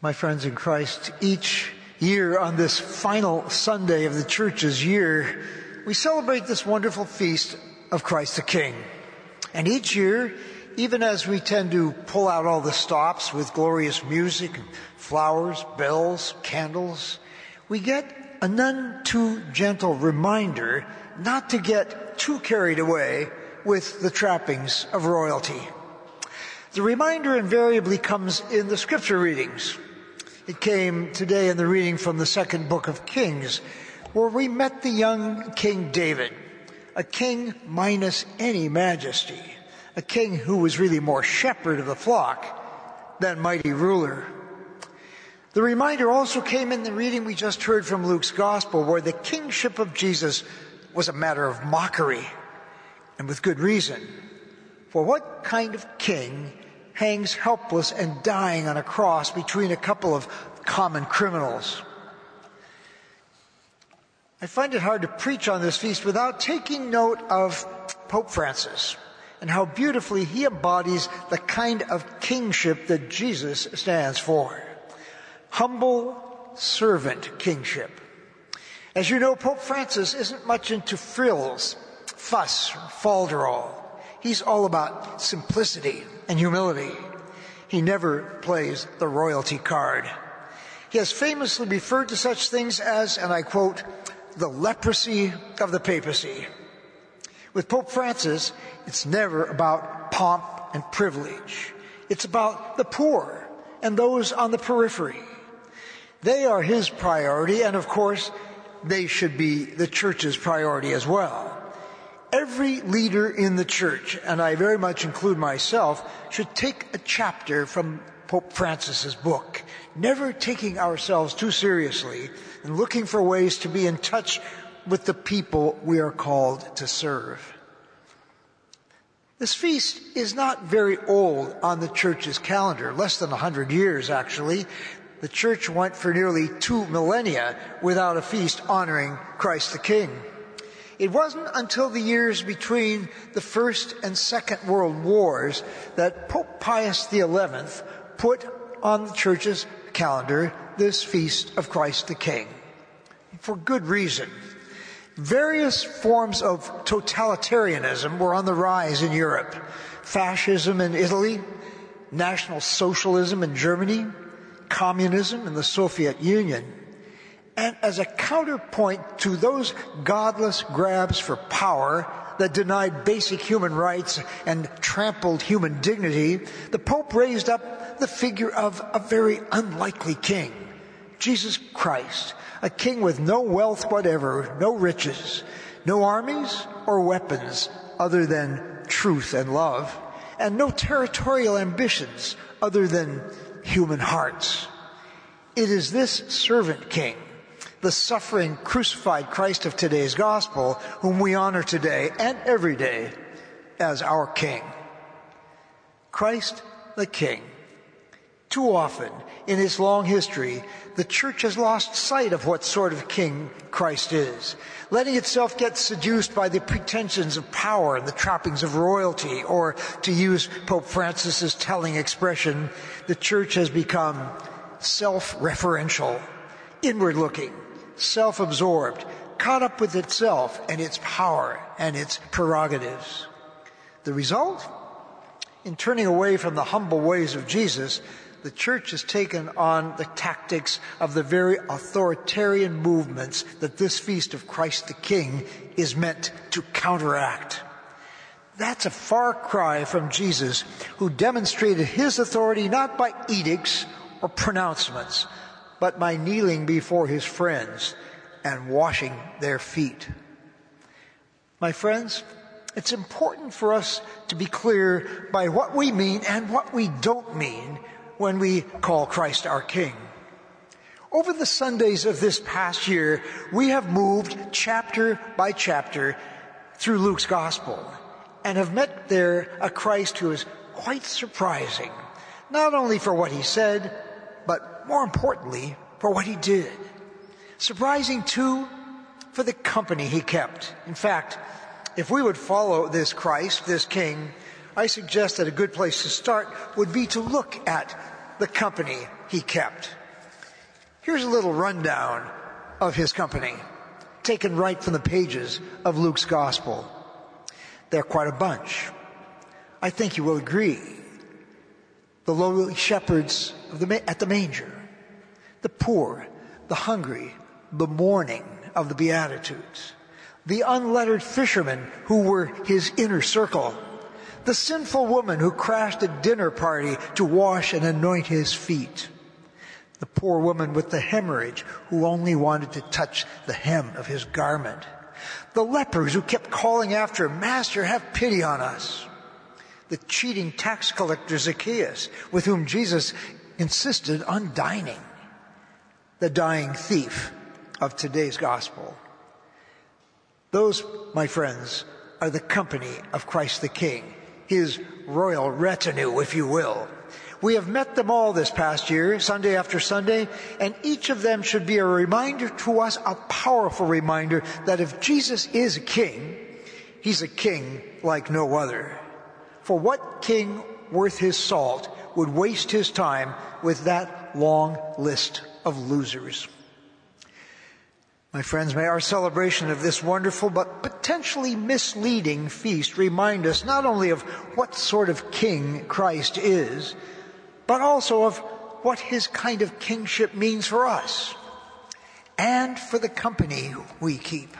My friends in Christ, each year on this final Sunday of the church's year, we celebrate this wonderful feast of Christ the King. And each year, even as we tend to pull out all the stops with glorious music, flowers, bells, candles, we get a none too gentle reminder not to get too carried away with the trappings of royalty. The reminder invariably comes in the scripture readings. It came today in the reading from the second book of Kings, where we met the young King David, a king minus any majesty, a king who was really more shepherd of the flock than mighty ruler. The reminder also came in the reading we just heard from Luke's gospel, where the kingship of Jesus was a matter of mockery, and with good reason. For what kind of king hangs helpless and dying on a cross between a couple of common criminals? I find it hard to preach on this feast without taking note of Pope Francis and how beautifully he embodies the kind of kingship that Jesus stands for. Humble servant kingship. As you know, Pope Francis isn't much into frills, fuss, falderall. He's all about simplicity and humility. He never plays the royalty card. He has famously referred to such things as, and I quote, the leprosy of the papacy. With Pope Francis, it's never about pomp and privilege. It's about the poor and those on the periphery. They are his priority, and of course, they should be the church's priority as well. Every leader in the church, and I very much include myself, should take a chapter from Pope Francis's book, never taking ourselves too seriously and looking for ways to be in touch with the people we are called to serve. This feast is not very old on the church's calendar, less than a hundred years actually. The church went for nearly two millennia without a feast honoring Christ the King. It wasn't until the years between the First and Second World Wars that Pope Pius XI put on the church's calendar this feast of Christ the King. For good reason. Various forms of totalitarianism were on the rise in Europe. Fascism in Italy, National Socialism in Germany, communism in the Soviet Union. And as a counterpoint to those godless grabs for power that denied basic human rights and trampled human dignity, the Pope raised up the figure of a very unlikely king, Jesus Christ, a king with no wealth whatever, no riches, no armies or weapons other than truth and love, and no territorial ambitions other than human hearts. It is this servant king the suffering, crucified Christ of today's gospel, whom we honor today and every day as our King. Christ the King. Too often in its long history, the church has lost sight of what sort of king Christ is, letting itself get seduced by the pretensions of power and the trappings of royalty, or to use Pope Francis's telling expression, the church has become self-referential, inward-looking, self absorbed, caught up with itself and its power and its prerogatives. The result? In turning away from the humble ways of Jesus, the church has taken on the tactics of the very authoritarian movements that this feast of Christ the King is meant to counteract. That's a far cry from Jesus, who demonstrated his authority not by edicts or pronouncements, but by kneeling before his friends and washing their feet. My friends, it's important for us to be clear by what we mean and what we don't mean when we call Christ our King. Over the Sundays of this past year, we have moved chapter by chapter through Luke's Gospel and have met there a Christ who is quite surprising, not only for what he said, more importantly, for what he did. Surprising too, for the company he kept. In fact, if we would follow this Christ, this King, I suggest that a good place to start would be to look at the company he kept. Here's a little rundown of his company, taken right from the pages of Luke's gospel. They're quite a bunch. I think you will agree. The lowly shepherds the, at the manger, the poor, the hungry, the mourning of the Beatitudes, the unlettered fishermen who were his inner circle, the sinful woman who crashed a dinner party to wash and anoint his feet, the poor woman with the hemorrhage who only wanted to touch the hem of his garment, the lepers who kept calling after him, Master, have pity on us, the cheating tax collector Zacchaeus, with whom Jesus insisted on dining, the dying thief of today's gospel. Those, my friends, are the company of Christ the King, his royal retinue, if you will. We have met them all this past year, Sunday after Sunday, and each of them should be a reminder to us, a powerful reminder that if Jesus is a king, he's a king like no other. For what king worth his salt would waste his time with that long list of losers? My friends, may our celebration of this wonderful but potentially misleading feast remind us not only of what sort of king Christ is, but also of what his kind of kingship means for us and for the company we keep.